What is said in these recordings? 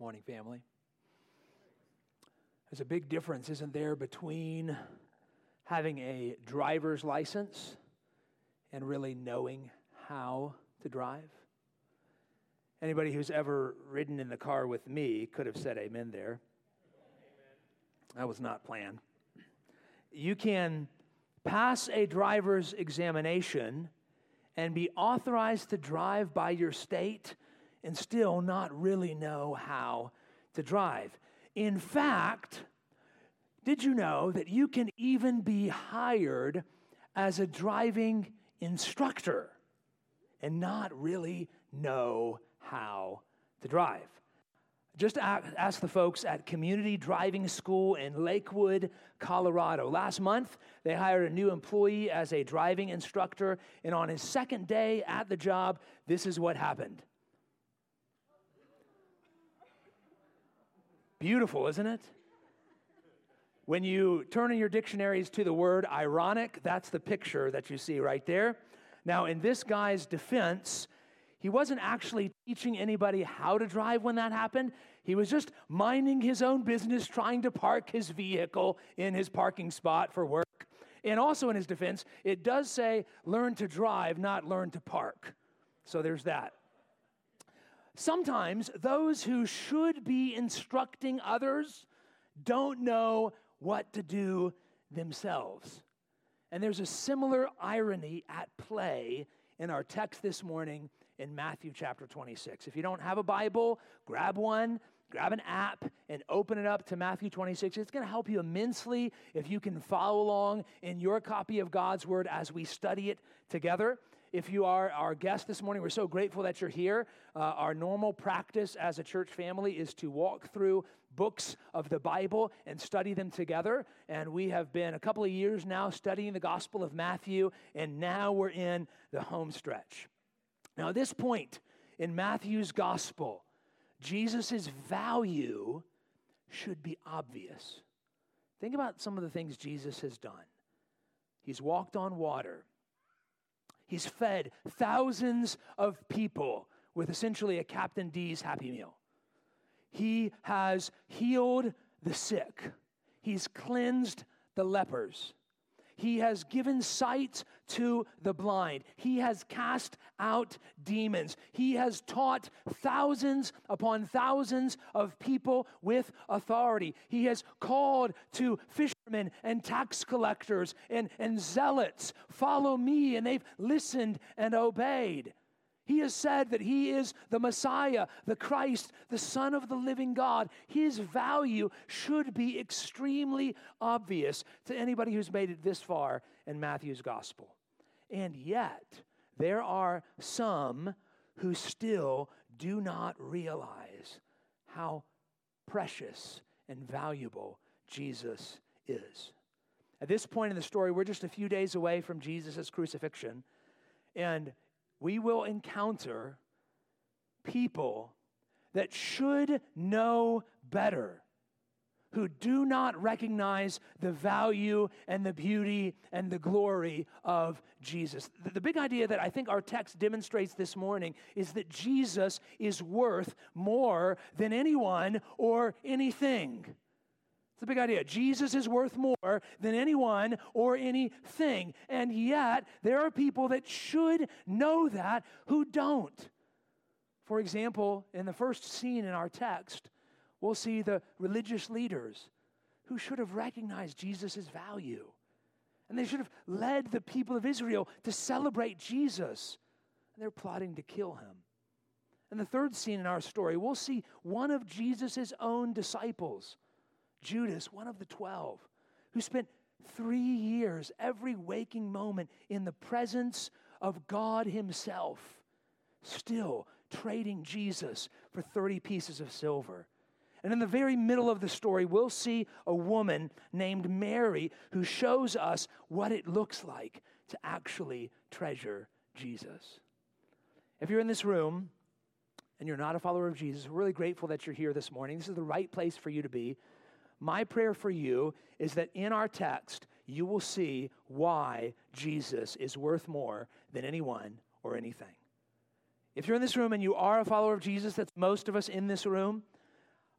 Morning, family. There's a big difference, isn't there, between having a driver's license and really knowing how to drive? Anybody who's ever ridden in the car with me could have said amen there. That was not planned. You can pass a driver's examination and be authorized to drive by your state and still not really know how to drive. In fact, did you know that you can even be hired as a driving instructor and not really know how to drive? Just ask the folks at Community Driving School in Lakewood, Colorado. Last month, they hired a new employee as a driving instructor, and on his second day at the job, this is what happened. Beautiful, isn't it? When you turn in your dictionaries to the word ironic, that's the picture that you see right there. Now, in this guy's defense, he wasn't actually teaching anybody how to drive when that happened. He was just minding his own business, trying to park his vehicle in his parking spot for work. And also, in his defense, it does say learn to drive, not learn to park. So there's that. Sometimes those who should be instructing others don't know what to do themselves. And there's a similar irony at play in our text this morning in Matthew chapter 26. If you don't have a Bible, grab one, grab an app, and open it up to Matthew 26. It's going to help you immensely if you can follow along in your copy of God's Word as we study it together. If you are our guest this morning, we're so grateful that you're here. Uh, our normal practice as a church family is to walk through books of the Bible and study them together. And we have been a couple of years now studying the Gospel of Matthew, and now we're in the home stretch. Now, at this point in Matthew's gospel, Jesus' value should be obvious. Think about some of the things Jesus has done. He's walked on water, he's fed thousands of people with essentially a Captain D's Happy Meal. He has healed the sick, he's cleansed the lepers. He has given sight to the blind. He has cast out demons. He has taught thousands upon thousands of people with authority. He has called to fishermen and tax collectors and, and zealots, Follow me, and they've listened and obeyed. He has said that he is the Messiah, the Christ, the Son of the living God. His value should be extremely obvious to anybody who's made it this far in Matthew's gospel. And yet, there are some who still do not realize how precious and valuable Jesus is. At this point in the story, we're just a few days away from Jesus' crucifixion. And we will encounter people that should know better, who do not recognize the value and the beauty and the glory of Jesus. The, big idea that I think our text demonstrates this morning is that Jesus is worth more than anyone or anything. It's a big idea. Jesus is worth more than anyone or anything. And yet, there are people that should know that who don't. For example, in the first scene in our text, we'll see the religious leaders who should have recognized Jesus' value. And they should have led the people of Israel to celebrate Jesus. And they're plotting to kill him. In the third scene in our story, we'll see one of Jesus' own disciples Judas, one of the 12, who spent three years, every waking moment, in the presence of God Himself, still trading Jesus for 30 pieces of silver. And in the very middle of the story, we'll see a woman named Mary who shows us what it looks like to actually treasure Jesus. If you're in this room and you're not a follower of Jesus, we're really grateful that you're here this morning. This is the right place for you to be. My prayer for you is that in our text, you will see why Jesus is worth more than anyone or anything. If you're in this room and you are a follower of Jesus, that's most of us in this room,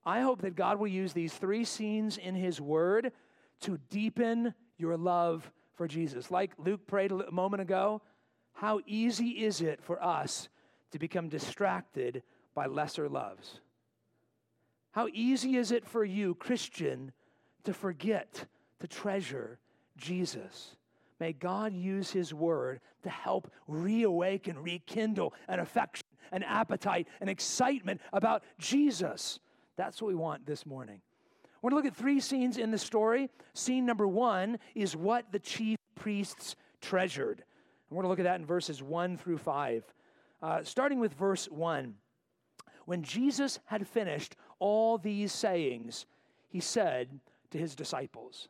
I hope that God will use these three scenes in His Word to deepen your love for Jesus. Like Luke prayed a moment ago, how easy is it for us to become distracted by lesser loves? How easy is it for you, Christian, to forget to treasure Jesus? May God use His Word to help reawaken, rekindle an affection, an appetite, an excitement about Jesus. That's what we want this morning. We're going to look at three scenes in the story. Scene number one is what the chief priests treasured. We're going to look at that in verses one through five. Uh, starting with verse one. When Jesus had finished all these sayings, he said to his disciples.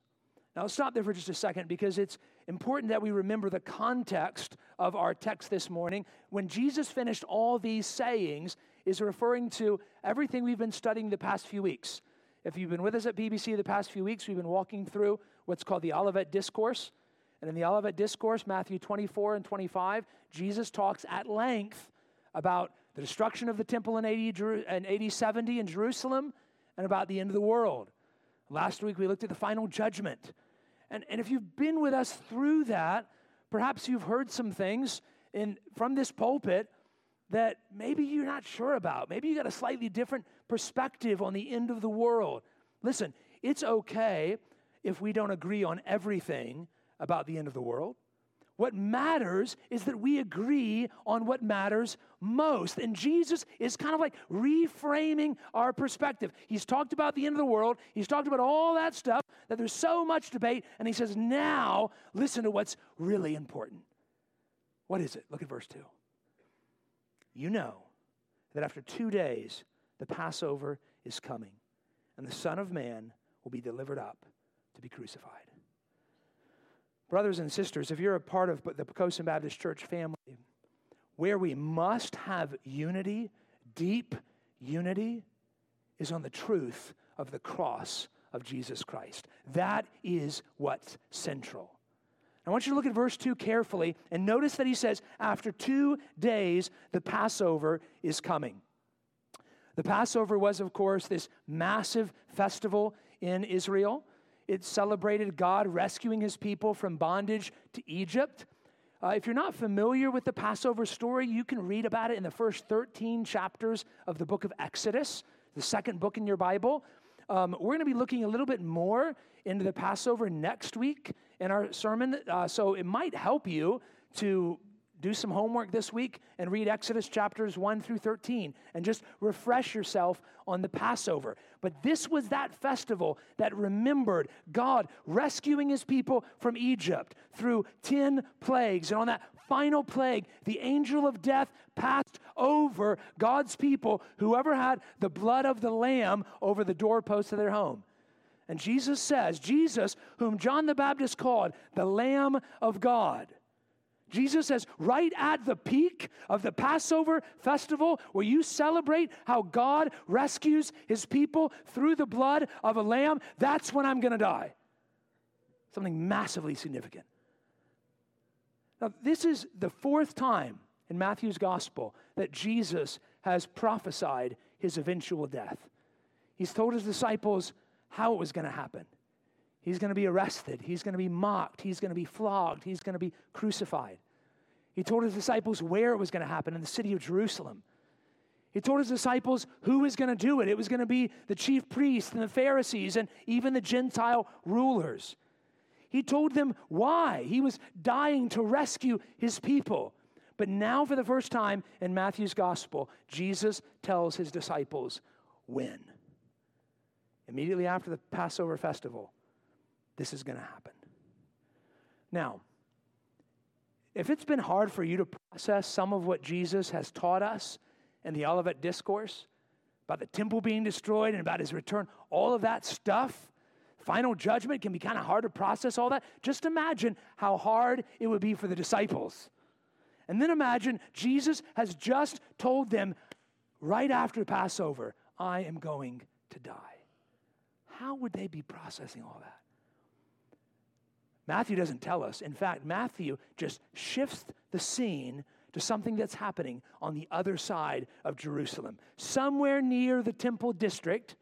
Now, I'll stop there for just a second because it's important that we remember the context of our text this morning. When Jesus finished all these sayings, is referring to everything we've been studying the past few weeks. If you've been with us at BBC the past few weeks, we've been walking through what's called the Olivet Discourse. And in the Olivet Discourse, Matthew 24 and 25, Jesus talks at length about the destruction of the temple in AD, in AD 70 in Jerusalem and about the end of the world. Last week, we looked at the final judgment. And, and if you've been with us through that, perhaps you've heard some things in, from this pulpit that maybe you're not sure about. Maybe you got a slightly different perspective on the end of the world. Listen, it's okay if we don't agree on everything about the end of the world. What matters is that we agree on what matters most. And Jesus is kind of like reframing our perspective. He's talked about the end of the world, he's talked about all that stuff, that there's so much debate. And he says, now listen to what's really important. What is it? Look at verse 2. You know that after two days, the Passover is coming, and the Son of Man will be delivered up to be crucified. Brothers and sisters, if you're a part of the Poquoson Baptist Church family, where we must have unity, deep unity, is on the truth of the cross of Jesus Christ. That is what's central. I want you to look at verse 2 carefully and notice that he says, After two days, the Passover is coming. The Passover was, of course, this massive festival in Israel. It celebrated God rescuing his people from bondage to Egypt. Uh, if you're not familiar with the Passover story, you can read about it in the first 13 chapters of the book of Exodus, the second book in your Bible. Um, we're going to be looking a little bit more into the Passover next week in our sermon, uh, so it might help you to do some homework this week and read Exodus chapters 1 through 13 and just refresh yourself on the Passover. But this was that festival that remembered God rescuing his people from Egypt through 10 plagues. And on that final plague, the angel of death passed over God's people, whoever had the blood of the lamb over the doorpost of their home. And Jesus says, Jesus, whom John the Baptist called the Lamb of God Jesus says, right at the peak of the Passover festival, where you celebrate how God rescues his people through the blood of a lamb, that's when I'm going to die. Something massively significant. Now, this is the fourth time in Matthew's gospel that Jesus has prophesied his eventual death. He's told his disciples how it was going to happen. He's going to be arrested. He's going to be mocked. He's going to be flogged. He's going to be crucified. He told his disciples where it was going to happen in the city of Jerusalem. He told his disciples who was going to do it. It was going to be the chief priests and the Pharisees and even the Gentile rulers. He told them why he was dying to rescue his people. But now, for the first time in Matthew's gospel, Jesus tells his disciples when. Immediately after the Passover festival, this is going to happen. Now, if it's been hard for you to process some of what Jesus has taught us in the Olivet Discourse about the temple being destroyed and about his return, all of that stuff, final judgment can be kind of hard to process all that. Just imagine how hard it would be for the disciples. And then imagine Jesus has just told them right after Passover, I am going to die. How would they be processing all that? Matthew doesn't tell us. In fact, Matthew just shifts the scene to something that's happening on the other side of Jerusalem. Somewhere near the temple district,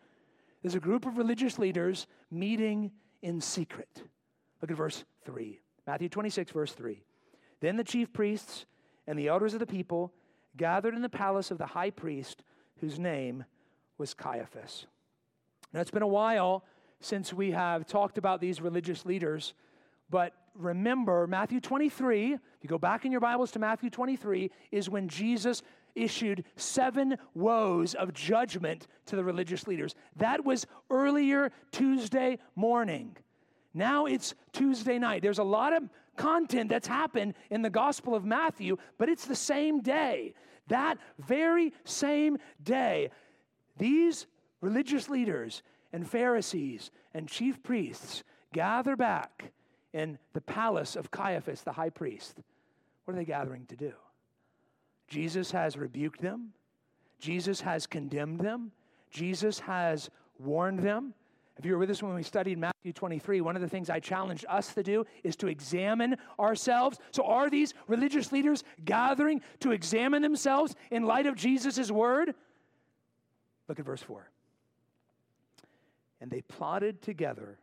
There's a group of religious leaders meeting in secret. Look at verse 3. Matthew 26, verse 3. Then the chief priests and the elders of the people gathered in the palace of the high priest, whose name was Caiaphas. Now, it's been a while since we have talked about these religious leaders, but remember, Matthew 23, if you go back in your Bibles to Matthew 23, is when Jesus issued seven woes of judgment to the religious leaders. That was earlier Tuesday morning. Now it's Tuesday night. There's a lot of content that's happened in the Gospel of Matthew, but it's the same day. That very same day, these religious leaders and Pharisees and chief priests gather back in the palace of Caiaphas, the high priest. What are they gathering to do? Jesus has rebuked them, Jesus has condemned them, Jesus has warned them. If you were with us when we studied Matthew 23, one of the things I challenged us to do is to examine ourselves. So, are these religious leaders gathering to examine themselves in light of Jesus' word? Look at verse 4. And they plotted together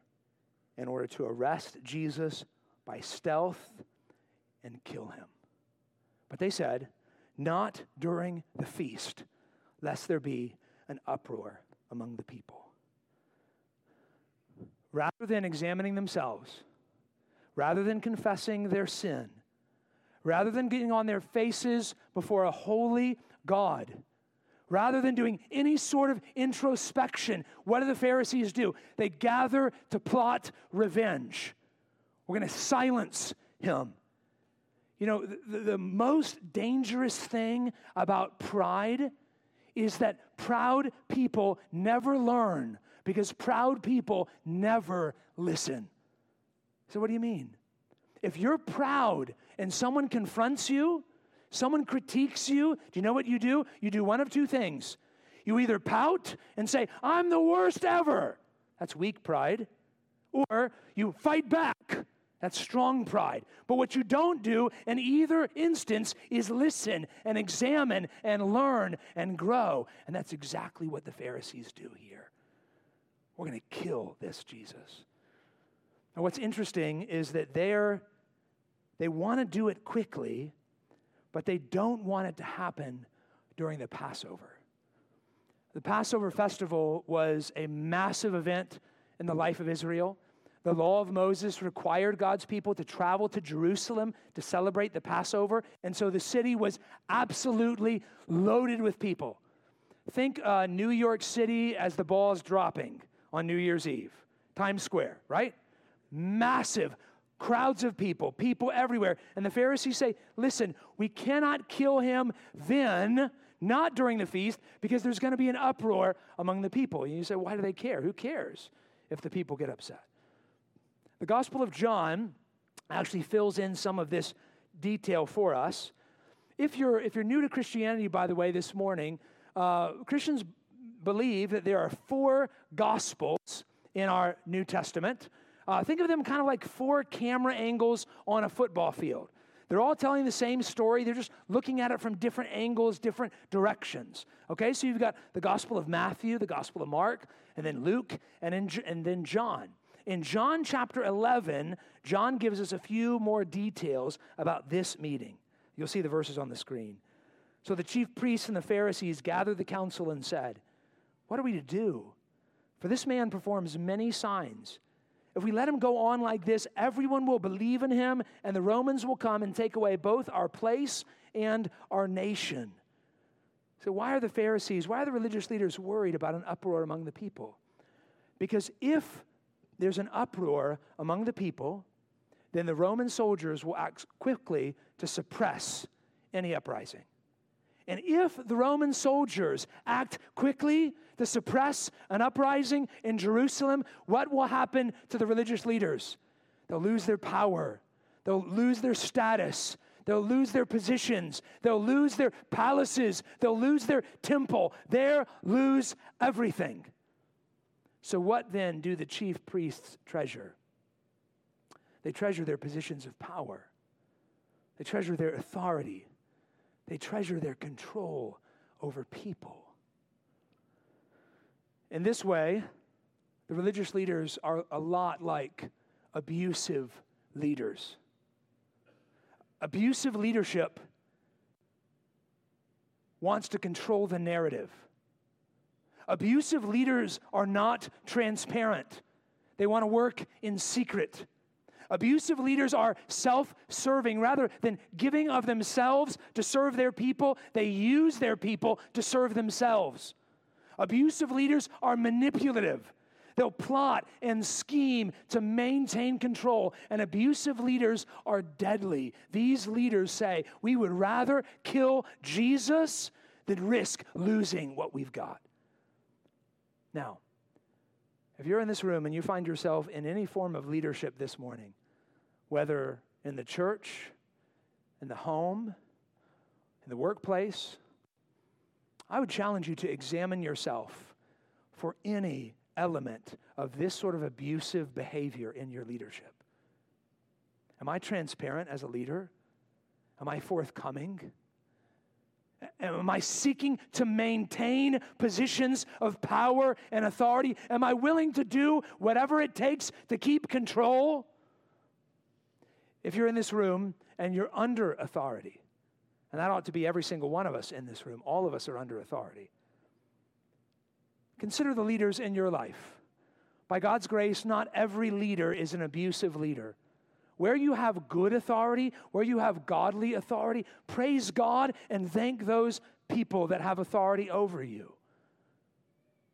in order to arrest Jesus by stealth and kill him. But they said, Not during the feast, lest there be an uproar among the people. Rather than examining themselves, rather than confessing their sin, rather than getting on their faces before a holy God, rather than doing any sort of introspection, what do the Pharisees do? They gather to plot revenge. We're going to silence him. You know, the, the, most dangerous thing about pride is that proud people never learn because proud people never listen. So, what do you mean? If you're proud and someone confronts you, someone critiques you, do you know what you do? You do one of two things. You either pout and say, I'm the worst ever. That's weak pride. Or you fight back. That's strong pride. But what you don't do in either instance is listen and examine and learn and grow. And that's exactly what the Pharisees do here. We're going to kill this Jesus. Now, what's interesting is that they're, they want to do it quickly, but they don't want it to happen during the Passover. The Passover festival was a massive event in the life of Israel. The law of Moses required God's people to travel to Jerusalem to celebrate the Passover. And so the city was absolutely loaded with people. Think uh, New York City as the ball is dropping on New Year's Eve. Times Square, right? Massive crowds of people, people everywhere. And the Pharisees say, listen, we cannot kill him then, not during the feast, because there's going to be an uproar among the people. And you say, why do they care? Who cares if the people get upset? The Gospel of John actually fills in some of this detail for us. If you're, if you're new to Christianity, by the way, this morning, uh, Christians believe that there are four gospels in our New Testament. Uh, think of them kind of like four camera angles on a football field. They're all telling the same story. They're just looking at it from different angles, different directions. Okay, so you've got the Gospel of Matthew, the Gospel of Mark, and then Luke, and, in, and then John. In John chapter 11, John gives us a few more details about this meeting. You'll see the verses on the screen. So the chief priests and the Pharisees gathered the council and said, what are we to do? For this man performs many signs. If we let him go on like this, everyone will believe in him, and the Romans will come and take away both our place and our nation. So, why are the Pharisees, why are the religious leaders worried about an uproar among the people? Because if there's an uproar among the people, then the Roman soldiers will act quickly to suppress any uprising. And if the Roman soldiers act quickly to suppress an uprising in Jerusalem, what will happen to the religious leaders? They'll lose their power, they'll lose their status, they'll lose their positions, they'll lose their palaces, they'll lose their temple, they'll lose everything. So, what then do the chief priests treasure? They treasure their positions of power, they treasure their authority. They treasure their control over people. In this way, The religious leaders are a lot like abusive leaders. Abusive leadership wants to control the narrative. Abusive leaders are not transparent, they want to work in secret. Abusive leaders are self serving. Rather than giving of themselves to serve their people, they use their people to serve themselves. Abusive leaders are manipulative. They'll plot and scheme to maintain control, and abusive leaders are deadly. These leaders say, We would rather kill Jesus than risk losing what we've got. Now, if you're in this room and you find yourself in any form of leadership this morning, whether in the church, in the home, in the workplace, I would challenge you to examine yourself for any element of this sort of abusive behavior in your leadership. Am I transparent as a leader? Am I forthcoming? Am I seeking to maintain positions of power and authority? Am I willing to do whatever it takes to keep control? If you're in this room and you're under authority, and that ought to be every single one of us in this room, all of us are under authority. Consider the leaders in your life. By God's grace, not every leader is an abusive leader. Where you have good authority, where you have godly authority, praise God and thank those people that have authority over you.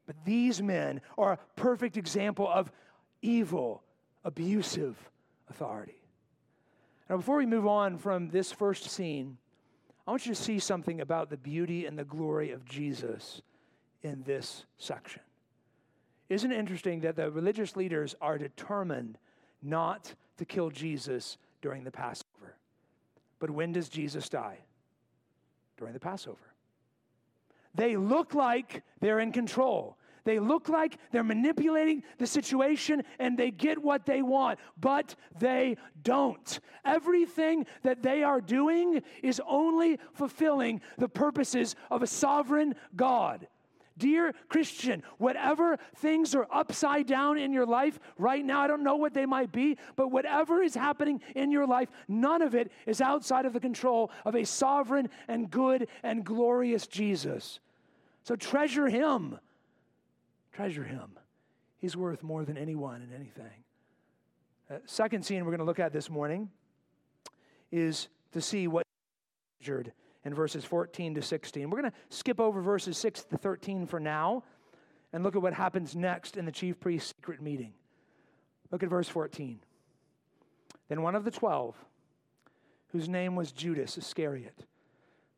But these men are a perfect example of evil, abusive authority. Now, before we move on from this first scene, I want you to see something about the beauty and the glory of Jesus in this section. Isn't it interesting that the religious leaders are determined not to kill Jesus during the Passover. But when does Jesus die? During the Passover. They look like they're in control. They look like they're manipulating the situation and they get what they want, but they don't. Everything that they are doing is only fulfilling the purposes of a sovereign God. Dear Christian, whatever things are upside down in your life right now, I don't know what they might be, but whatever is happening in your life, none of it is outside of the control of a sovereign and good and glorious Jesus. So treasure him. Treasure him. He's worth more than anyone and anything. Uh, second scene we're going to look at this morning is to see what treasured in verses 14 to 16. We're going to skip over verses 6 to 13 for now and look at what happens next in the chief priest's secret meeting. Look at verse 14. Then one of the twelve, whose name was Judas Iscariot,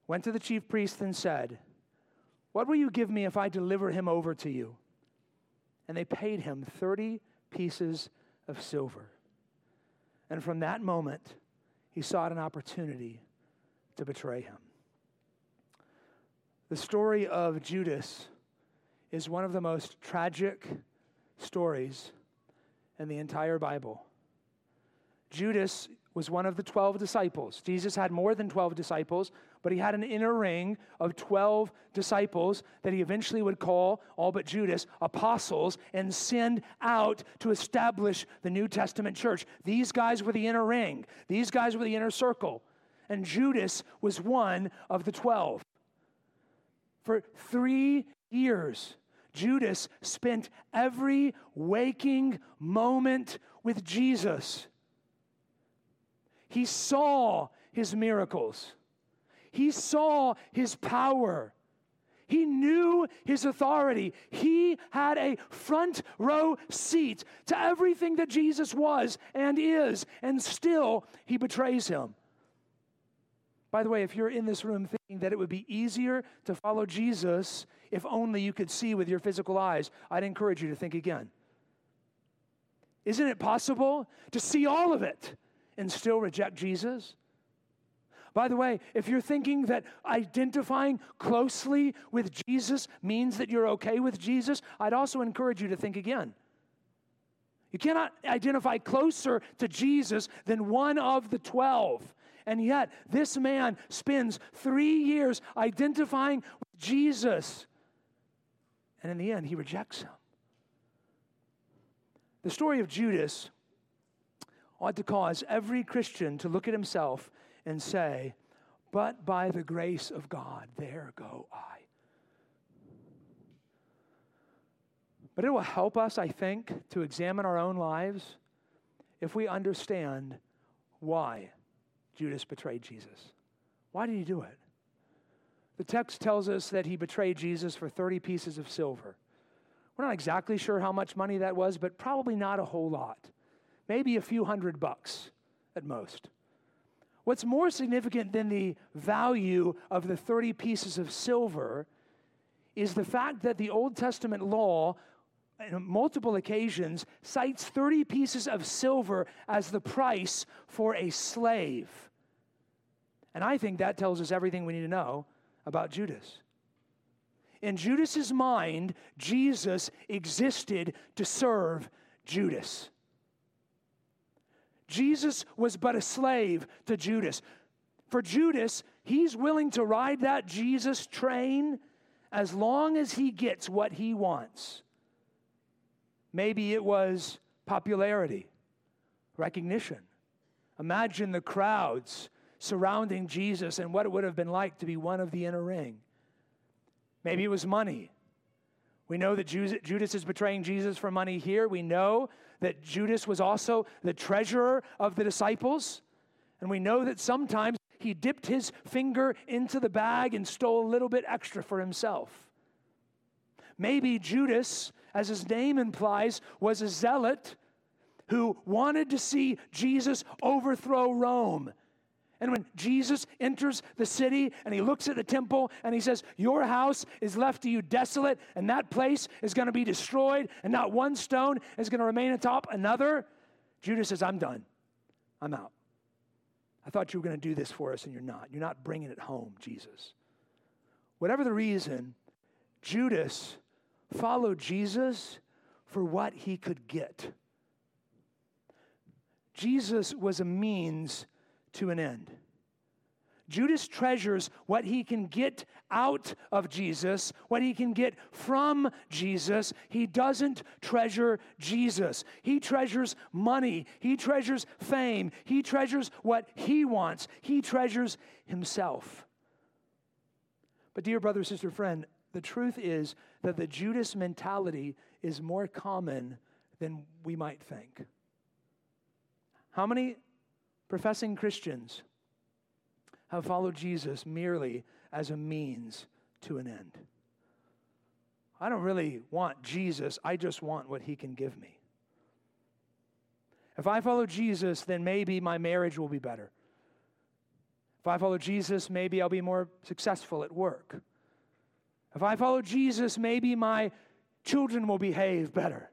went to the chief priest and said, What will you give me if I deliver him over to you? And they paid him 30 pieces of silver. And from that moment, he sought an opportunity to betray him. The story of Judas is one of the most tragic stories in the entire Bible. Judas was one of the 12 disciples. Jesus had more than 12 disciples, but he had an inner ring of 12 disciples that he eventually would call, all but Judas, apostles and send out to establish the New Testament church. These guys were the inner ring, these guys were the inner circle. And Judas was one of the 12. For three years, Judas spent every waking moment with Jesus. He saw his miracles, he saw his power. He knew his authority. He had a front row seat to everything that Jesus was and is, and still he betrays him. By the way, if you're in this room thinking that it would be easier to follow Jesus if only you could see with your physical eyes, I'd encourage you to think again. Isn't it possible to see all of it and still reject Jesus? By the way, if you're thinking that identifying closely with Jesus means that you're okay with Jesus, I'd also encourage you to think again. You cannot identify closer to Jesus than one of the 12. And yet, this man spends three years identifying with Jesus. And in the end, he rejects him. The story of Judas ought to cause every Christian to look at himself and say, But by the grace of God, there go I. But it will help us, I think, to examine our own lives if we understand why Judas betrayed Jesus. Why did he do it? The text tells us that he betrayed Jesus for 30 pieces of silver. We're not exactly sure how much money that was, but probably not a whole lot. Maybe a few hundred bucks at most. What's more significant than the value of the 30 pieces of silver is the fact that the Old Testament law, on multiple occasions, cites 30 pieces of silver as the price for a slave. And I think that tells us everything we need to know about Judas. In Judas's mind, Jesus existed to serve Judas. Jesus was but a slave to Judas. For Judas, he's willing to ride that Jesus train as long as he gets what he wants. Maybe it was popularity, recognition. Imagine the crowds surrounding Jesus and what it would have been like to be one of the inner ring. Maybe it was money. We know that Judas is betraying Jesus for money here. We know that Judas was also the treasurer of the disciples. And we know that sometimes he dipped his finger into the bag and stole a little bit extra for himself. Maybe Judas, as his name implies, was a zealot who wanted to see Jesus overthrow Rome and when Jesus enters the city and he looks at the temple and he says, Your house is left to you desolate, and that place is going to be destroyed, and not one stone is going to remain atop another, Judas says, I'm done. I'm out. I thought you were going to do this for us, and you're not. You're not bringing it home, Jesus. Whatever the reason, Judas followed Jesus for what he could get. Jesus was a means to an end. Judas treasures what he can get out of Jesus, what he can get from Jesus. He doesn't treasure Jesus. He treasures money. He treasures fame. He treasures what he wants. He treasures himself. But, dear brother, sister, friend, the truth is that the Judas mentality is more common than we might think. How many professing Christians have followed Jesus merely as a means to an end. I don't really want Jesus, I just want what he can give me. If I follow Jesus, then maybe my marriage will be better. If I follow Jesus, maybe I'll be more successful at work. If I follow Jesus, maybe my children will behave better.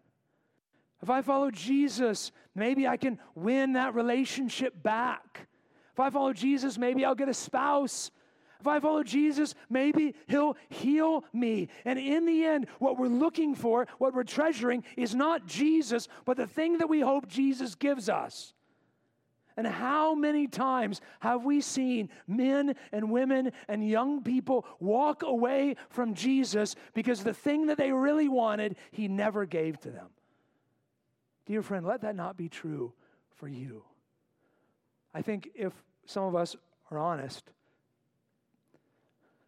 If I follow Jesus, maybe I can win that relationship back. If I follow Jesus, maybe I'll get a spouse. If I follow Jesus, maybe He'll heal me. And in the end, what we're looking for, what we're treasuring, is not Jesus, but the thing that we hope Jesus gives us. And how many times have we seen men and women and young people walk away from Jesus because the thing that they really wanted, He never gave to them? Dear friend, let that not be true for you. I think if some of us are honest,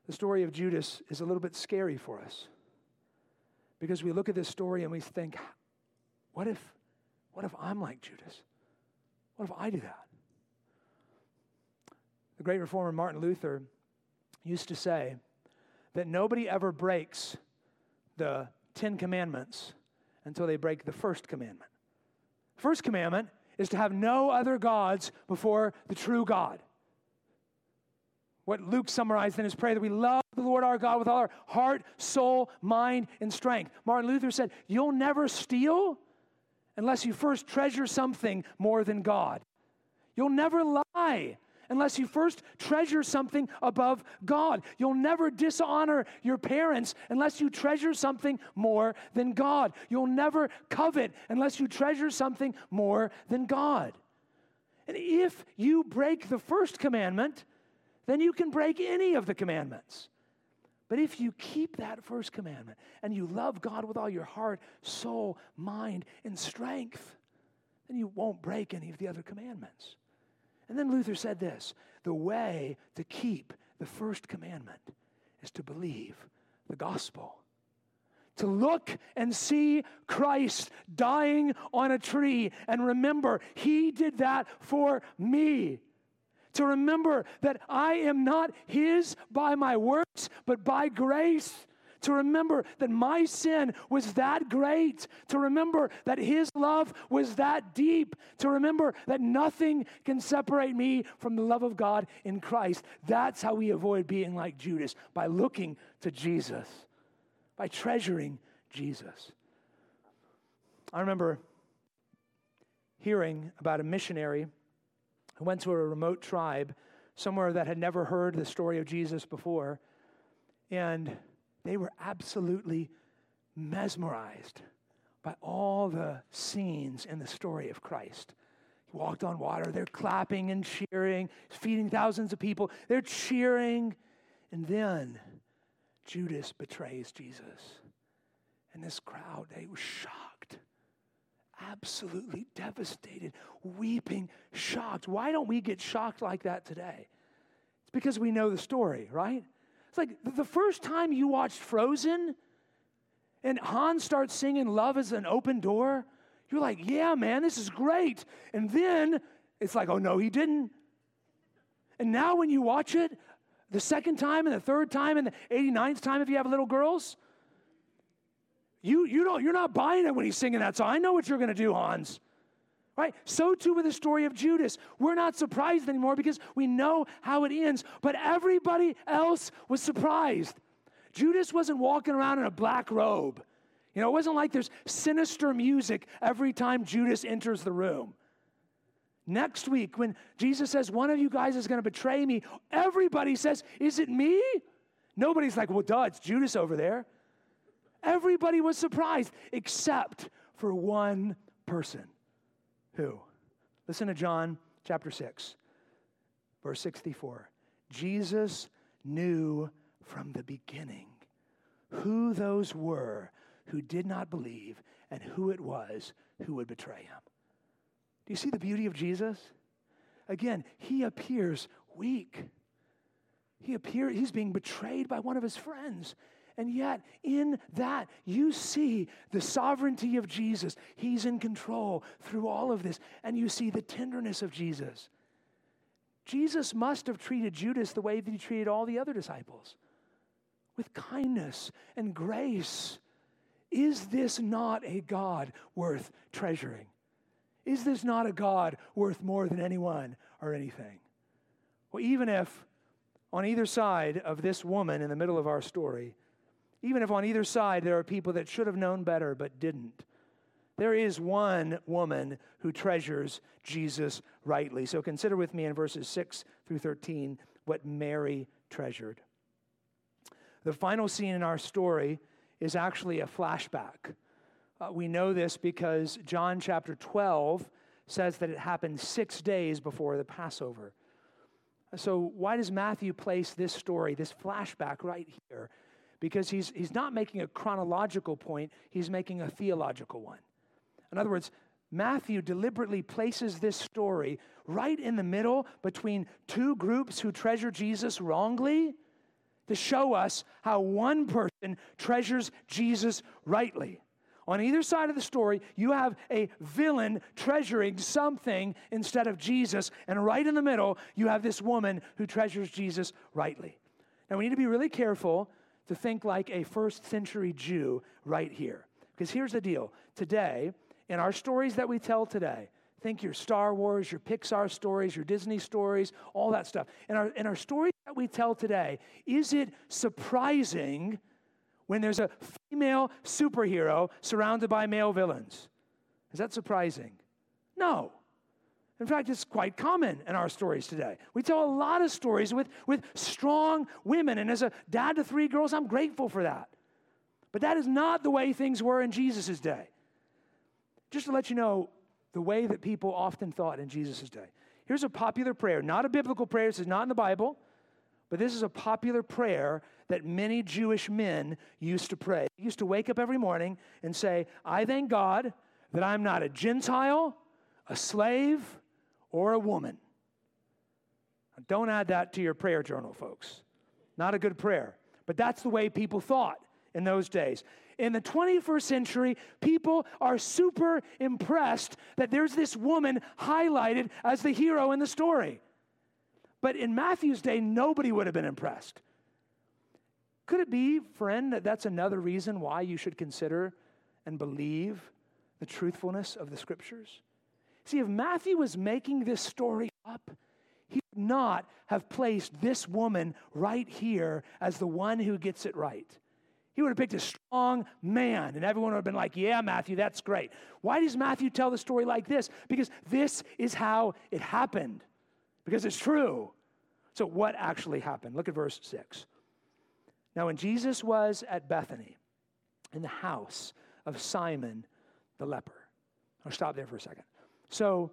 the story of Judas is a little bit scary for us. Because we look at this story and we think, what if, what if I'm like Judas? What if I do that? The great reformer Martin Luther used to say that nobody ever breaks the Ten Commandments until they break the first commandment. First commandment is to have no other gods before the true God. What Luke summarized in his prayer that we love the Lord our God with all our heart, soul, mind, and strength. Martin Luther said, You'll never steal unless you first treasure something more than God. You'll never lie unless you first treasure something above God. You'll never dishonor your parents unless you treasure something more than God. You'll never covet unless you treasure something more than God. And if you break the first commandment, then you can break any of the commandments. But if you keep that first commandment and you love God with all your heart, soul, mind, and strength, then you won't break any of the other commandments. And then Luther said this the way to keep the first commandment is to believe the gospel. To look and see Christ dying on a tree and remember, He did that for me to remember that I am not His by my works, but by grace. To remember that my sin was that great. To remember that His love was that deep. To remember that nothing can separate me from the love of God in Christ. That's how we avoid being like Judas by looking to Jesus, by treasuring Jesus. I remember hearing about a missionary who went to a remote tribe somewhere that had never heard the story of Jesus before. And they were absolutely mesmerized by all the scenes in the story of Christ. He walked on water, they're clapping and cheering, feeding thousands of people, they're cheering. And then Judas betrays Jesus. And this crowd, they were shocked absolutely devastated, weeping, shocked. Why don't we get shocked like that today? It's because we know the story, right? It's like the first time you watched Frozen and Hans starts singing Love is an Open Door, you're like, yeah, man, this is great. And then it's like, oh, no, he didn't. And now when you watch it, the second time and the third time and the 89th time, if you have little girls, you, you don't, you're not buying it when he's singing that song. I know what you're going to do, Hans. Right? So too with the story of Judas. We're not surprised anymore because we know how it ends. But everybody else was surprised. Judas wasn't walking around in a black robe. You know, it wasn't like there's sinister music every time Judas enters the room. Next week, when Jesus says, One of you guys is going to betray me, everybody says, Is it me? Nobody's like, Well, duh, it's Judas over there. Everybody was surprised except for one person. Who? Listen to John chapter 6, verse 64. Jesus knew from the beginning who those were who did not believe and who it was who would betray him. Do you see the beauty of Jesus? Again, he appears weak. He appear, he's being betrayed by one of his friends. And yet, in that, you see the sovereignty of Jesus. He's in control through all of this. And you see the tenderness of Jesus. Jesus must have treated Judas the way that he treated all the other disciples with kindness and grace. Is this not a God worth treasuring? Is this not a God worth more than anyone or anything? Well, even if on either side of this woman in the middle of our story, even if on either side there are people that should have known better but didn't. There is one woman who treasures Jesus rightly. So consider with me in verses 6 through 13 what Mary treasured. The final scene in our story is actually a flashback. Uh, we know this because John chapter 12 says that it happened six days before the Passover. So, why does Matthew place this story, this flashback, right here? Because he's, he's not making a chronological point, he's making a theological one. In other words, Matthew deliberately places this story right in the middle between two groups who treasure Jesus wrongly to show us how one person treasures Jesus rightly. On either side of the story, you have a villain treasuring something instead of Jesus, and right in the middle, you have this woman who treasures Jesus rightly. Now, we need to be really careful to think like a first century Jew right here. Because here's the deal today, in our stories that we tell today, think your Star Wars, your Pixar stories, your Disney stories, all that stuff. In our, in our stories that we tell today, is it surprising when there's a female superhero surrounded by male villains? Is that surprising? No. In fact, it's quite common in our stories today. We tell a lot of stories with, with strong women, and as a dad to three girls, I'm grateful for that. But that is not the way things were in Jesus' day. Just to let you know the way that people often thought in Jesus' day. Here's a popular prayer, not a biblical prayer, this is not in the Bible, but this is a popular prayer that many Jewish men used to pray. They used to wake up every morning and say, I thank God that I'm not a Gentile, a slave, or a woman. Don't add that to your prayer journal, folks. Not a good prayer. But that's the way people thought in those days. In the 21st century, people are super impressed that there's this woman highlighted as the hero in the story. But in Matthew's day, nobody would have been impressed. Could it be, friend, that that's another reason why you should consider and believe the truthfulness of the scriptures? See, if Matthew was making this story up, he would not have placed this woman right here as the one who gets it right. He would have picked a strong man, and everyone would have been like, Yeah, Matthew, that's great. Why does Matthew tell the story like this? Because this is how it happened, because it's true. So, what actually happened? Look at verse 6. Now, when Jesus was at Bethany, in the house of Simon the leper, I'll stop there for a second. So,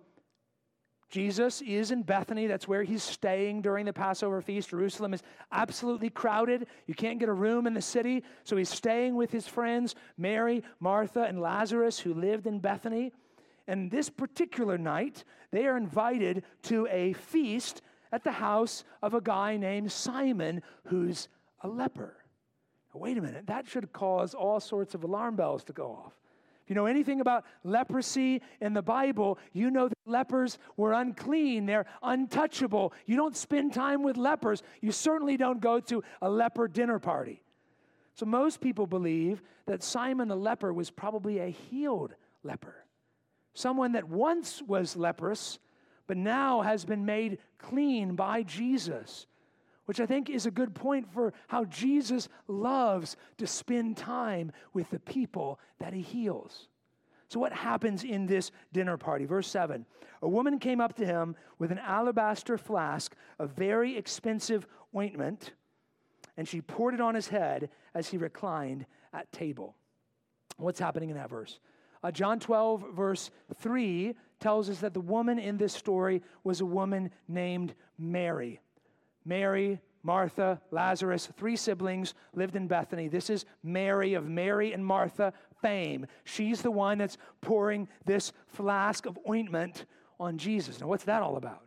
Jesus is in Bethany. That's where he's staying during the Passover feast. Jerusalem is absolutely crowded. You can't get a room in the city. So he's staying with his friends, Mary, Martha, and Lazarus, who lived in Bethany. And this particular night, they are invited to a feast at the house of a guy named Simon, who's a leper. Now, wait a minute, that should cause all sorts of alarm bells to go off. If you know anything about leprosy in the Bible, you know that lepers were unclean, they're untouchable. You don't spend time with lepers. You certainly don't go to a leper dinner party. So most people believe that Simon the leper was probably a healed leper, someone that once was leprous, but now has been made clean by Jesus which I think is a good point for how Jesus loves to spend time with the people that he heals. So, what happens in this dinner party? Verse 7 A woman came up to him with an alabaster flask of very expensive ointment, and she poured it on his head as he reclined at table. What's happening in that verse? Uh, John 12, verse 3, tells us that the woman in this story was a woman named Mary. Mary, Martha, Lazarus, three siblings lived in Bethany. This is Mary of Mary and Martha fame. She's the one that's pouring this flask of ointment on Jesus. Now, what's that all about?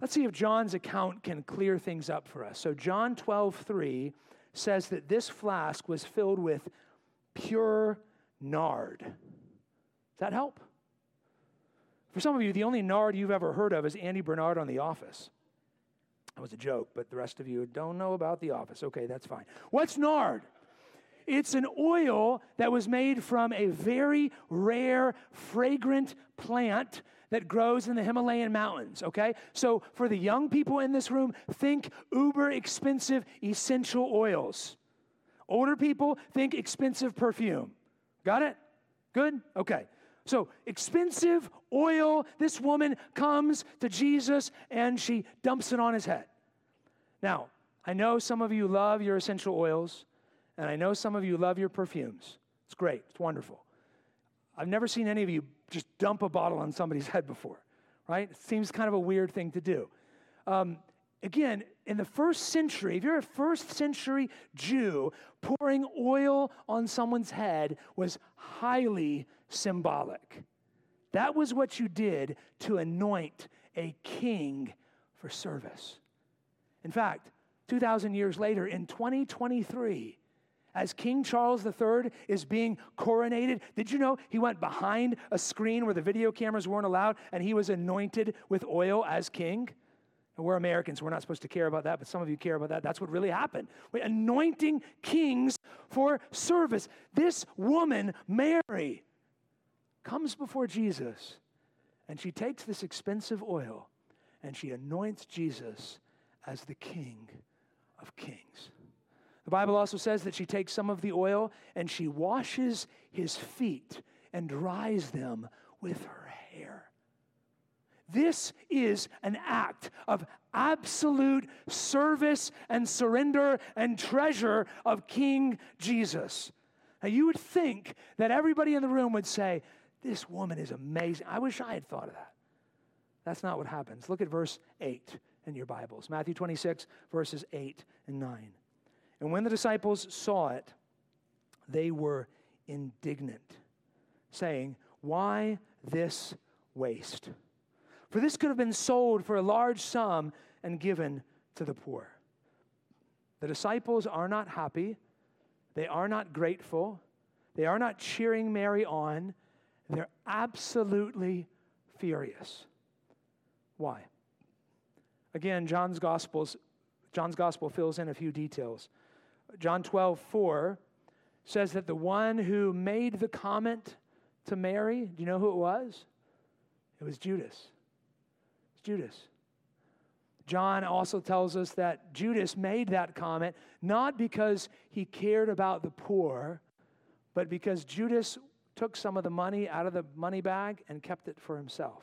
Let's see if John's account can clear things up for us. So, John 12, 3 says that this flask was filled with pure nard. Does that help? For some of you, the only nard you've ever heard of is Andy Bernard on The Office. That was a joke, but the rest of you don't know about The Office. Okay, that's fine. What's nard? It's an oil that was made from a very rare, fragrant plant that grows in the Himalayan mountains, okay? So for the young people in this room, think uber expensive essential oils. Older people, think expensive perfume. Got it? Good? Okay. So, expensive oil. This woman comes to Jesus and she dumps it on his head. Now, I know some of you love your essential oils, and I know some of you love your perfumes. It's great, it's wonderful. I've never seen any of you just dump a bottle on somebody's head before, right? It seems kind of a weird thing to do. Um, again, in the first century, if you're a first century Jew, pouring oil on someone's head was highly symbolic. That was what you did to anoint a king for service. In fact, 2,000 years later, in 2023, as King Charles III is being coronated, did you know he went behind a screen where the video cameras weren't allowed and he was anointed with oil as king? And we're Americans, we're not supposed to care about that, but some of you care about that. That's what really happened. We're anointing kings for service. This woman, Mary, comes before Jesus and she takes this expensive oil and she anoints Jesus as the King of Kings. The Bible also says that she takes some of the oil and she washes his feet and dries them with her hair. This is an act of absolute service and surrender and treasure of King Jesus. Now, you would think that everybody in the room would say, This woman is amazing. I wish I had thought of that. That's not what happens. Look at verse 8 in your Bibles Matthew 26, verses 8 and 9. And when the disciples saw it, they were indignant, saying, Why this waste? For this could have been sold for a large sum and given to the poor. The disciples are not happy. They are not grateful. They are not cheering Mary on. They're absolutely furious. Why? Again, John's Gospels, John's Gospel fills in a few details. John 12, 4 says that the one who made the comment to Mary, do you know who it was? It was Judas. Judas. John also tells us that Judas made that comment not because he cared about the poor, but because Judas took some of the money out of the money bag and kept it for himself.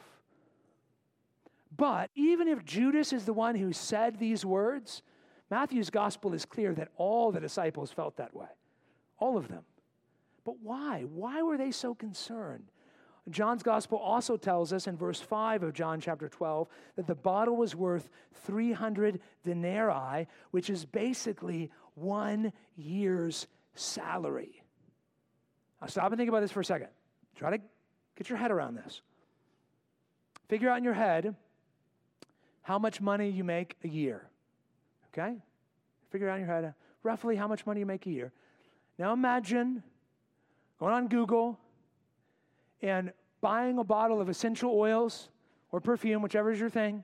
But even if Judas is the one who said these words, Matthew's gospel is clear that all the disciples felt that way. All of them. But why? Why were they so concerned? John's gospel also tells us in verse 5 of John chapter 12 that the bottle was worth 300 denarii, which is basically one year's salary. Now, stop and think about this for a second. Try to get your head around this. Figure out in your head how much money you make a year. Okay? Figure out in your head roughly how much money you make a year. Now imagine going on Google and buying a bottle of essential oils or perfume, whichever is your thing,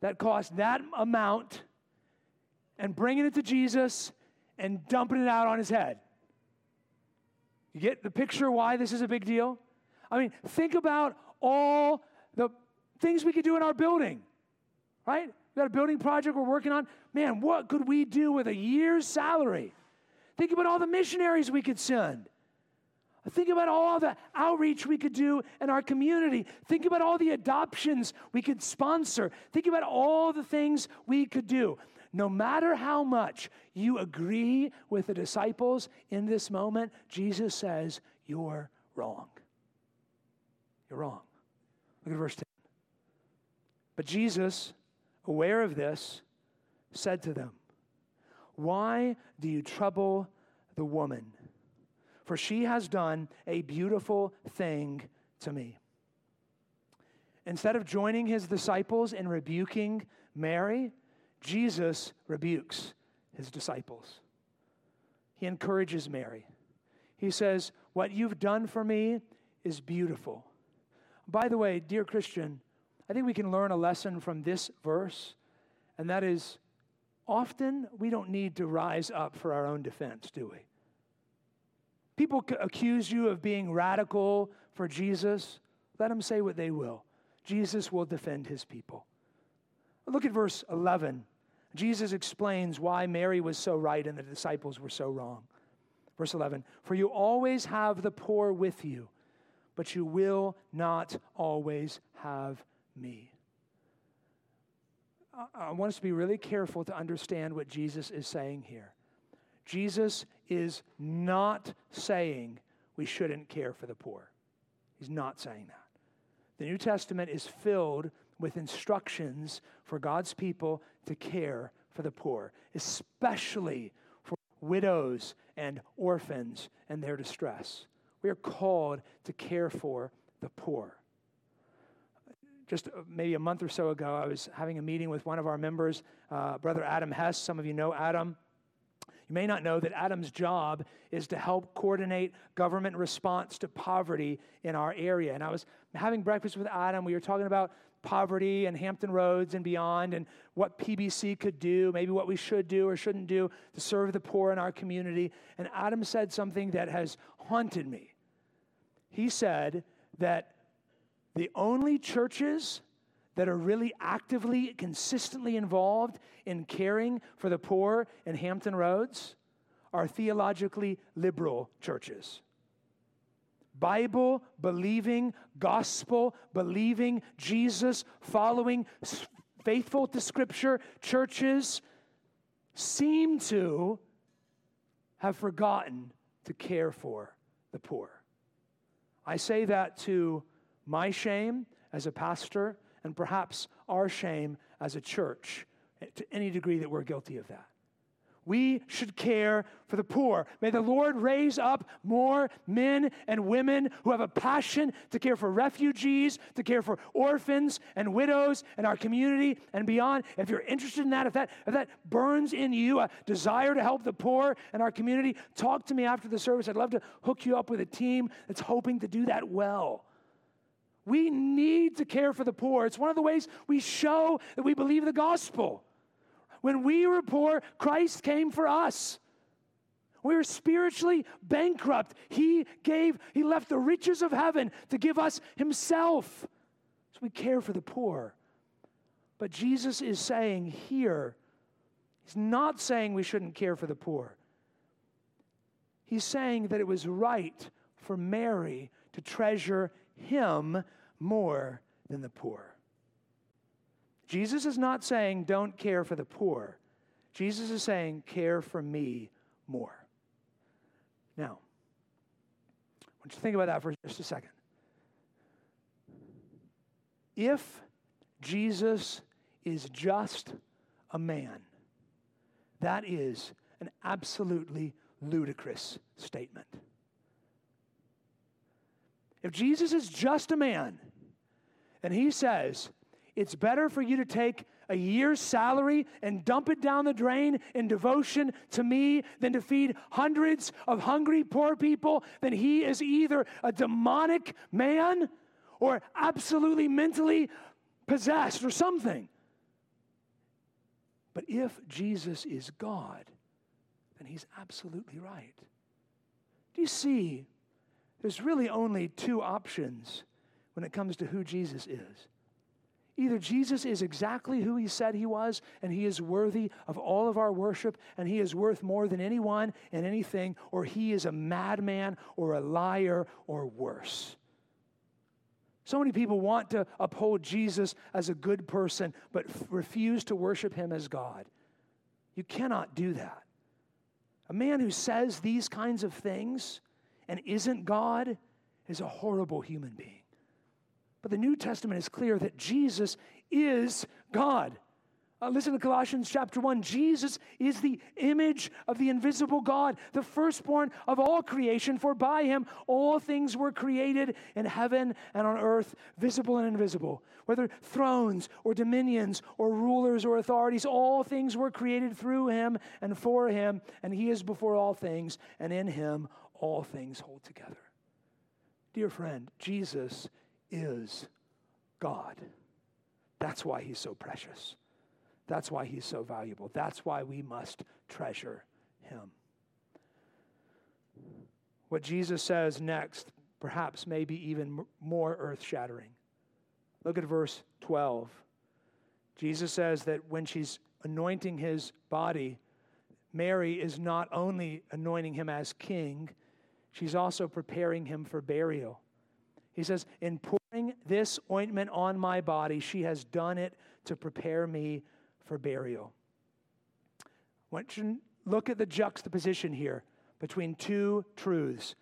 that costs that amount, and bringing it to Jesus and dumping it out on his head. You get the picture why this is a big deal? I mean, think about all the things we could do in our building, right? We got a building project we're working on. Man, what could we do with a year's salary? Think about all the missionaries we could send. Think about all the outreach we could do in our community. Think about all the adoptions we could sponsor. Think about all the things we could do. No matter how much you agree with the disciples in this moment, Jesus says, You're wrong. You're wrong. Look at verse 10. But Jesus, aware of this, said to them, Why do you trouble the woman? For she has done a beautiful thing to me. Instead of joining his disciples in rebuking Mary, Jesus rebukes his disciples. He encourages Mary. He says, What you've done for me is beautiful. By the way, dear Christian, I think we can learn a lesson from this verse, and that is often we don't need to rise up for our own defense, do we? People accuse you of being radical for Jesus. Let them say what they will. Jesus will defend his people. Look at verse 11. Jesus explains why Mary was so right and the disciples were so wrong. Verse 11 For you always have the poor with you, but you will not always have me. I want us to be really careful to understand what Jesus is saying here. Jesus is not saying we shouldn't care for the poor. He's not saying that. The New Testament is filled with instructions for God's people to care for the poor, especially for widows and orphans and their distress. We are called to care for the poor. Just uh, maybe a month or so ago, I was having a meeting with one of our members, uh, Brother Adam Hess. Some of you know Adam. You may not know that Adam's job is to help coordinate government response to poverty in our area. And I was having breakfast with Adam. We were talking about poverty and Hampton Roads and beyond, and what PBC could do, maybe what we should do or shouldn't do to serve the poor in our community. And Adam said something that has haunted me. He said that the only churches that are really actively, consistently involved in caring for the poor in Hampton Roads are theologically liberal churches. Bible believing, gospel believing, Jesus following, faithful to Scripture churches seem to have forgotten to care for the poor. I say that to my shame as a pastor and perhaps our shame as a church to any degree that we're guilty of that. we should care for the poor. May the Lord raise up more men and women who have a passion to care for refugees, to care for orphans and widows and our community and beyond. If you're interested in that, if that, if that burns in you a desire to help the poor in our community, talk to me after the service. I'd love to hook you up with a team that's hoping to do that well. We need to care for the poor. It's one of the ways we show that we believe the gospel. When we were poor, Christ came for us. We were spiritually bankrupt. He gave, He left the riches of heaven to give us Himself. So we care for the poor. But Jesus is saying here, He's not saying we shouldn't care for the poor. He's saying that it was right for Mary to treasure Him more than the poor. Jesus is not saying, don't care for the poor. Jesus is saying, care for me more. Now, I want you to think about that for just a second. If Jesus is just a man, that is an absolutely ludicrous statement. If Jesus is just a man, and he says, it's better for you to take a year's salary and dump it down the drain in devotion to me than to feed hundreds of hungry poor people, then he is either a demonic man or absolutely mentally possessed or something. But if Jesus is God, then he's absolutely right. Do you see? There's really only two options when it comes to who Jesus is. Either Jesus is exactly who he said he was, and he is worthy of all of our worship, and he is worth more than anyone and anything, or he is a madman or a liar or worse. So many people want to uphold Jesus as a good person, but f- refuse to worship him as God. You cannot do that. A man who says these kinds of things and isn't God is a horrible human being. But the New Testament is clear that Jesus is God. Uh, listen to Colossians chapter 1. Jesus is the image of the invisible God, the firstborn of all creation, for by him all things were created in heaven and on earth, visible and invisible. Whether thrones or dominions or rulers or authorities, all things were created through him and for him, and he is before all things, and in him all things hold together. Dear friend, Jesus is God. That's why he's so precious. That's why he's so valuable. That's why we must treasure him. What Jesus says next, perhaps maybe even more earth shattering. Look at verse 12. Jesus says that when she's anointing his body, Mary is not only anointing him as king, she's also preparing him for burial. He says, In pouring this ointment on my body, she has done it to prepare me for burial. Want you look at the juxtaposition here between two truths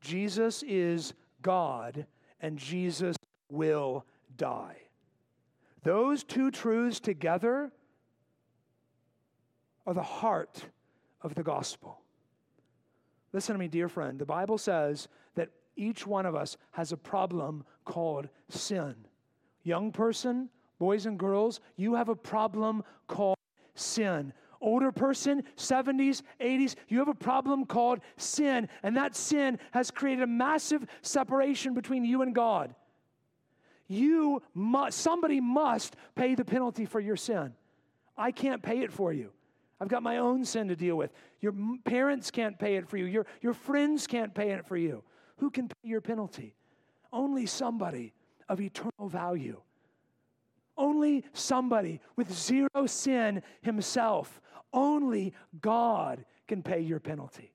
Jesus is God, and Jesus will die. Those two truths together are the heart of the gospel. Listen to me, dear friend. The Bible says that each one of us has a problem called sin. Young person, boys and girls, you have a problem called sin. Older person, 70s, 80s, you have a problem called sin. And that sin has created a massive separation between you and God. You must, somebody must pay the penalty for your sin. I can't pay it for you. I've got my own sin to deal with. Your parents can't pay it for you. Your, your friends can't pay it for you. Who can pay your penalty? Only somebody of eternal value. Only somebody with zero sin himself. Only God can pay your penalty.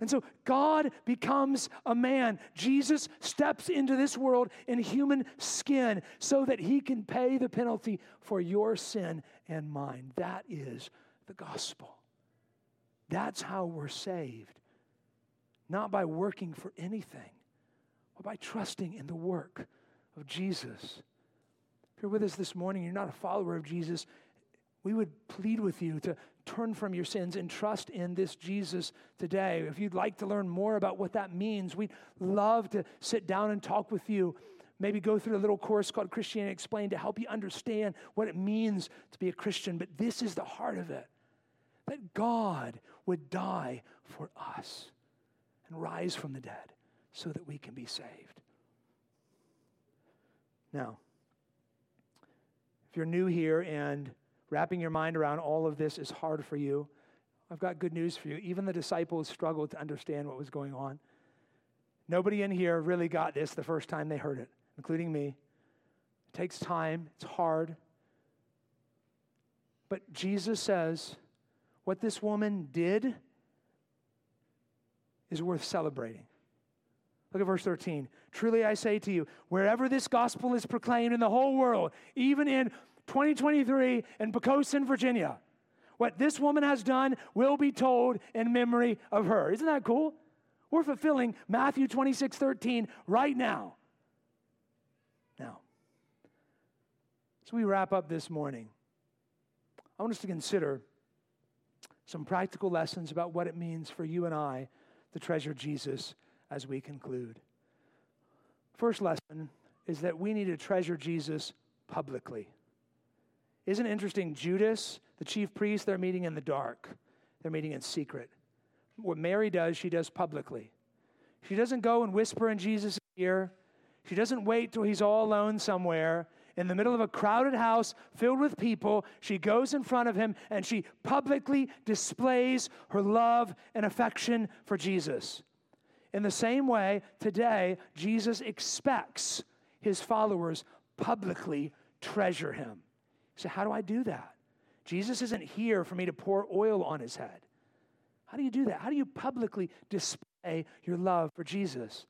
And so God becomes a man. Jesus steps into this world in human skin so that he can pay the penalty for your sin and mine. That is the gospel. That's how we're saved not by working for anything, but by trusting in the work of Jesus. If you're with us this morning, you're not a follower of Jesus, we would plead with you to turn from your sins and trust in this Jesus today. If you'd like to learn more about what that means, we'd love to sit down and talk with you. Maybe go through a little course called Christianity Explained to help you understand what it means to be a Christian. But this is the heart of it that God would die for us and rise from the dead so that we can be saved. Now, if you're new here and wrapping your mind around all of this is hard for you, I've got good news for you. Even the disciples struggled to understand what was going on. Nobody in here really got this the first time they heard it, including me. It takes time, it's hard. But Jesus says what this woman did is worth celebrating. Look at verse 13. Truly I say to you, wherever this gospel is proclaimed in the whole world, even in 2023 in Poquoson, Virginia, what this woman has done will be told in memory of her. Isn't that cool? We're fulfilling Matthew 26 13 right now. Now, as we wrap up this morning, I want us to consider some practical lessons about what it means for you and I to treasure Jesus as we conclude. First lesson is that we need to treasure Jesus publicly. Isn't it interesting? Judas, the chief priest, they're meeting in the dark, they're meeting in secret. What Mary does, she does publicly. She doesn't go and whisper in Jesus' ear. She doesn't wait till he's all alone somewhere. In the middle of a crowded house filled with people, she goes in front of him and she publicly displays her love and affection for Jesus. In the same way, today, Jesus expects his followers publicly treasure him. So, how do I do that? Jesus isn't here for me to pour oil on his head. How do you do that? How do you publicly display your love for Jesus?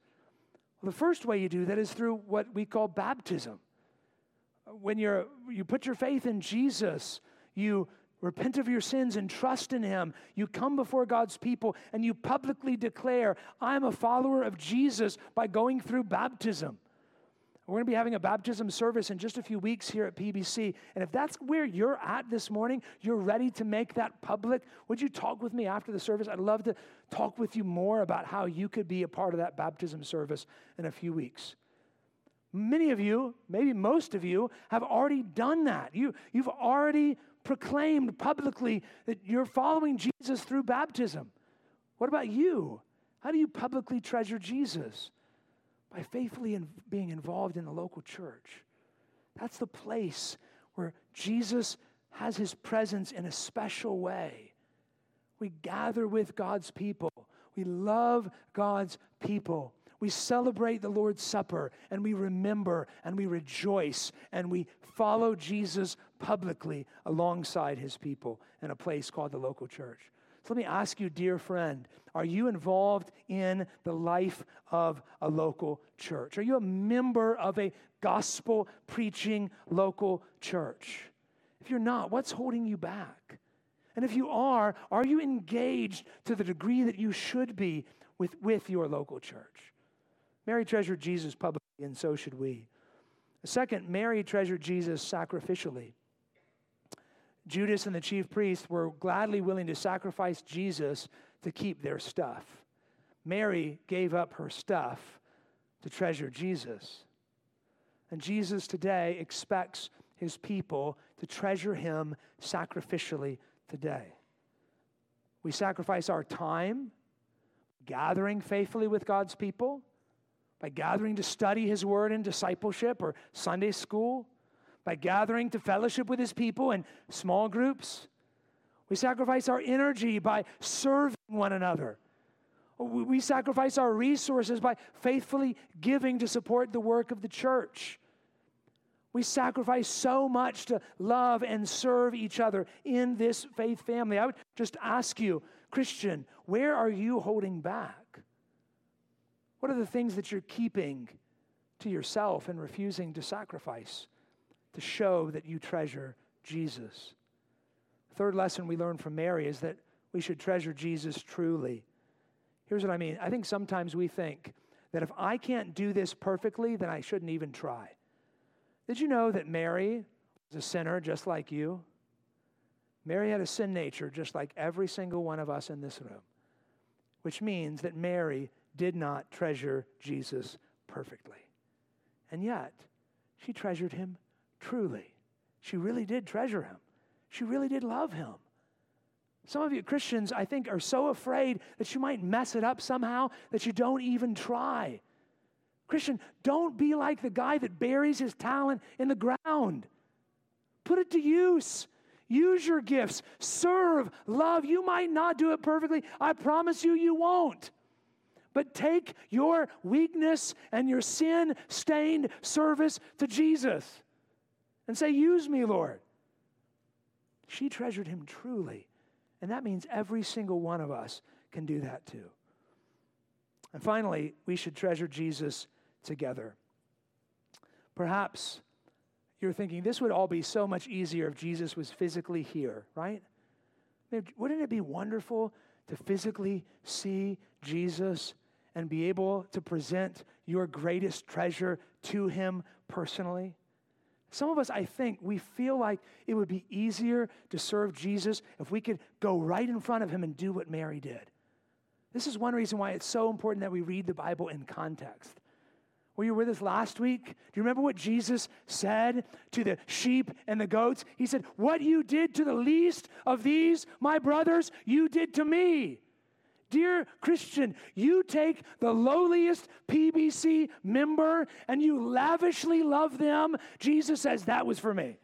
Well, the first way you do that is through what we call baptism. When you're, you put your faith in Jesus, you repent of your sins and trust in Him. You come before God's people and you publicly declare, I'm a follower of Jesus by going through baptism. We're going to be having a baptism service in just a few weeks here at PBC. And if that's where you're at this morning, you're ready to make that public, would you talk with me after the service? I'd love to talk with you more about how you could be a part of that baptism service in a few weeks. Many of you, maybe most of you, have already done that. You, you've already proclaimed publicly that you're following Jesus through baptism. What about you? How do you publicly treasure Jesus? by faithfully in being involved in the local church. That's the place where Jesus has his presence in a special way. We gather with God's people, we love God's people. We celebrate the Lord's Supper and we remember and we rejoice and we follow Jesus publicly alongside his people in a place called the local church. So let me ask you, dear friend, are you involved in the life of a local church? Are you a member of a gospel preaching local church? If you're not, what's holding you back? And if you are, are you engaged to the degree that you should be with, with your local church? Mary treasured Jesus publicly, and so should we. Second, Mary treasured Jesus sacrificially. Judas and the chief priests were gladly willing to sacrifice Jesus to keep their stuff. Mary gave up her stuff to treasure Jesus. And Jesus today expects his people to treasure him sacrificially today. We sacrifice our time gathering faithfully with God's people, by gathering to study his word in discipleship or Sunday school by gathering to fellowship with his people in small groups. We sacrifice our energy by serving one another. We sacrifice our resources by faithfully giving to support the work of the church. We sacrifice so much to love and serve each other in this faith family. I would just ask you, Christian, where are you holding back? What are the things that you're keeping to yourself and refusing to sacrifice? to show that you treasure Jesus. Third lesson we learn from Mary is that we should treasure Jesus truly. Here's what I mean I think sometimes we think that if I can't do this perfectly, then I shouldn't even try. Did you know that Mary was a sinner just like you? Mary had a sin nature just like every single one of us in this room, which means that Mary did not treasure Jesus perfectly. And yet, she treasured him truly. She really did treasure him. She really did love him. Some of you Christians, I think, are so afraid that you might mess it up somehow that you don't even try. Christian, don't be like the guy that buries his talent in the ground. Put it to use. Use your gifts. Serve. Love. You might not do it perfectly. I promise you, you won't. But take your weakness and your sin stained service to Jesus and say, Use me, Lord. She treasured him truly. And that means every single one of us can do that too. And finally, we should treasure Jesus together. Perhaps you're thinking this would all be so much easier if Jesus was physically here, right? Wouldn't it be wonderful to physically see Jesus and be able to present your greatest treasure to him personally? Some of us, I think, we feel like it would be easier to serve Jesus if we could go right in front of him and do what Mary did. This is one reason why it's so important that we read the Bible in context. Were you with us last week? Do you remember what Jesus said to the sheep and the goats? He said, What you did to the least of these, my brothers, you did to me. Dear Christian, you take the lowliest PBC member and you lavishly love them. Jesus says, That was for me.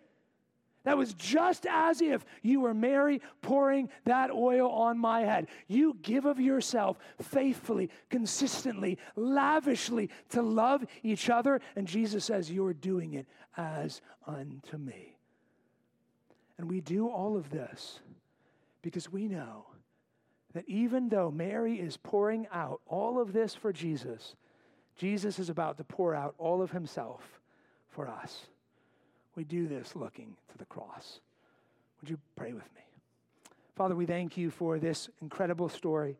That was just as if you were Mary pouring that oil on my head. You give of yourself faithfully, consistently, lavishly to love each other. And Jesus says, You're doing it as unto me. And we do all of this because we know that even though Mary is pouring out all of this for Jesus, Jesus is about to pour out all of himself for us. We do this looking to the cross. Would you pray with me? Father, we thank you for this incredible story.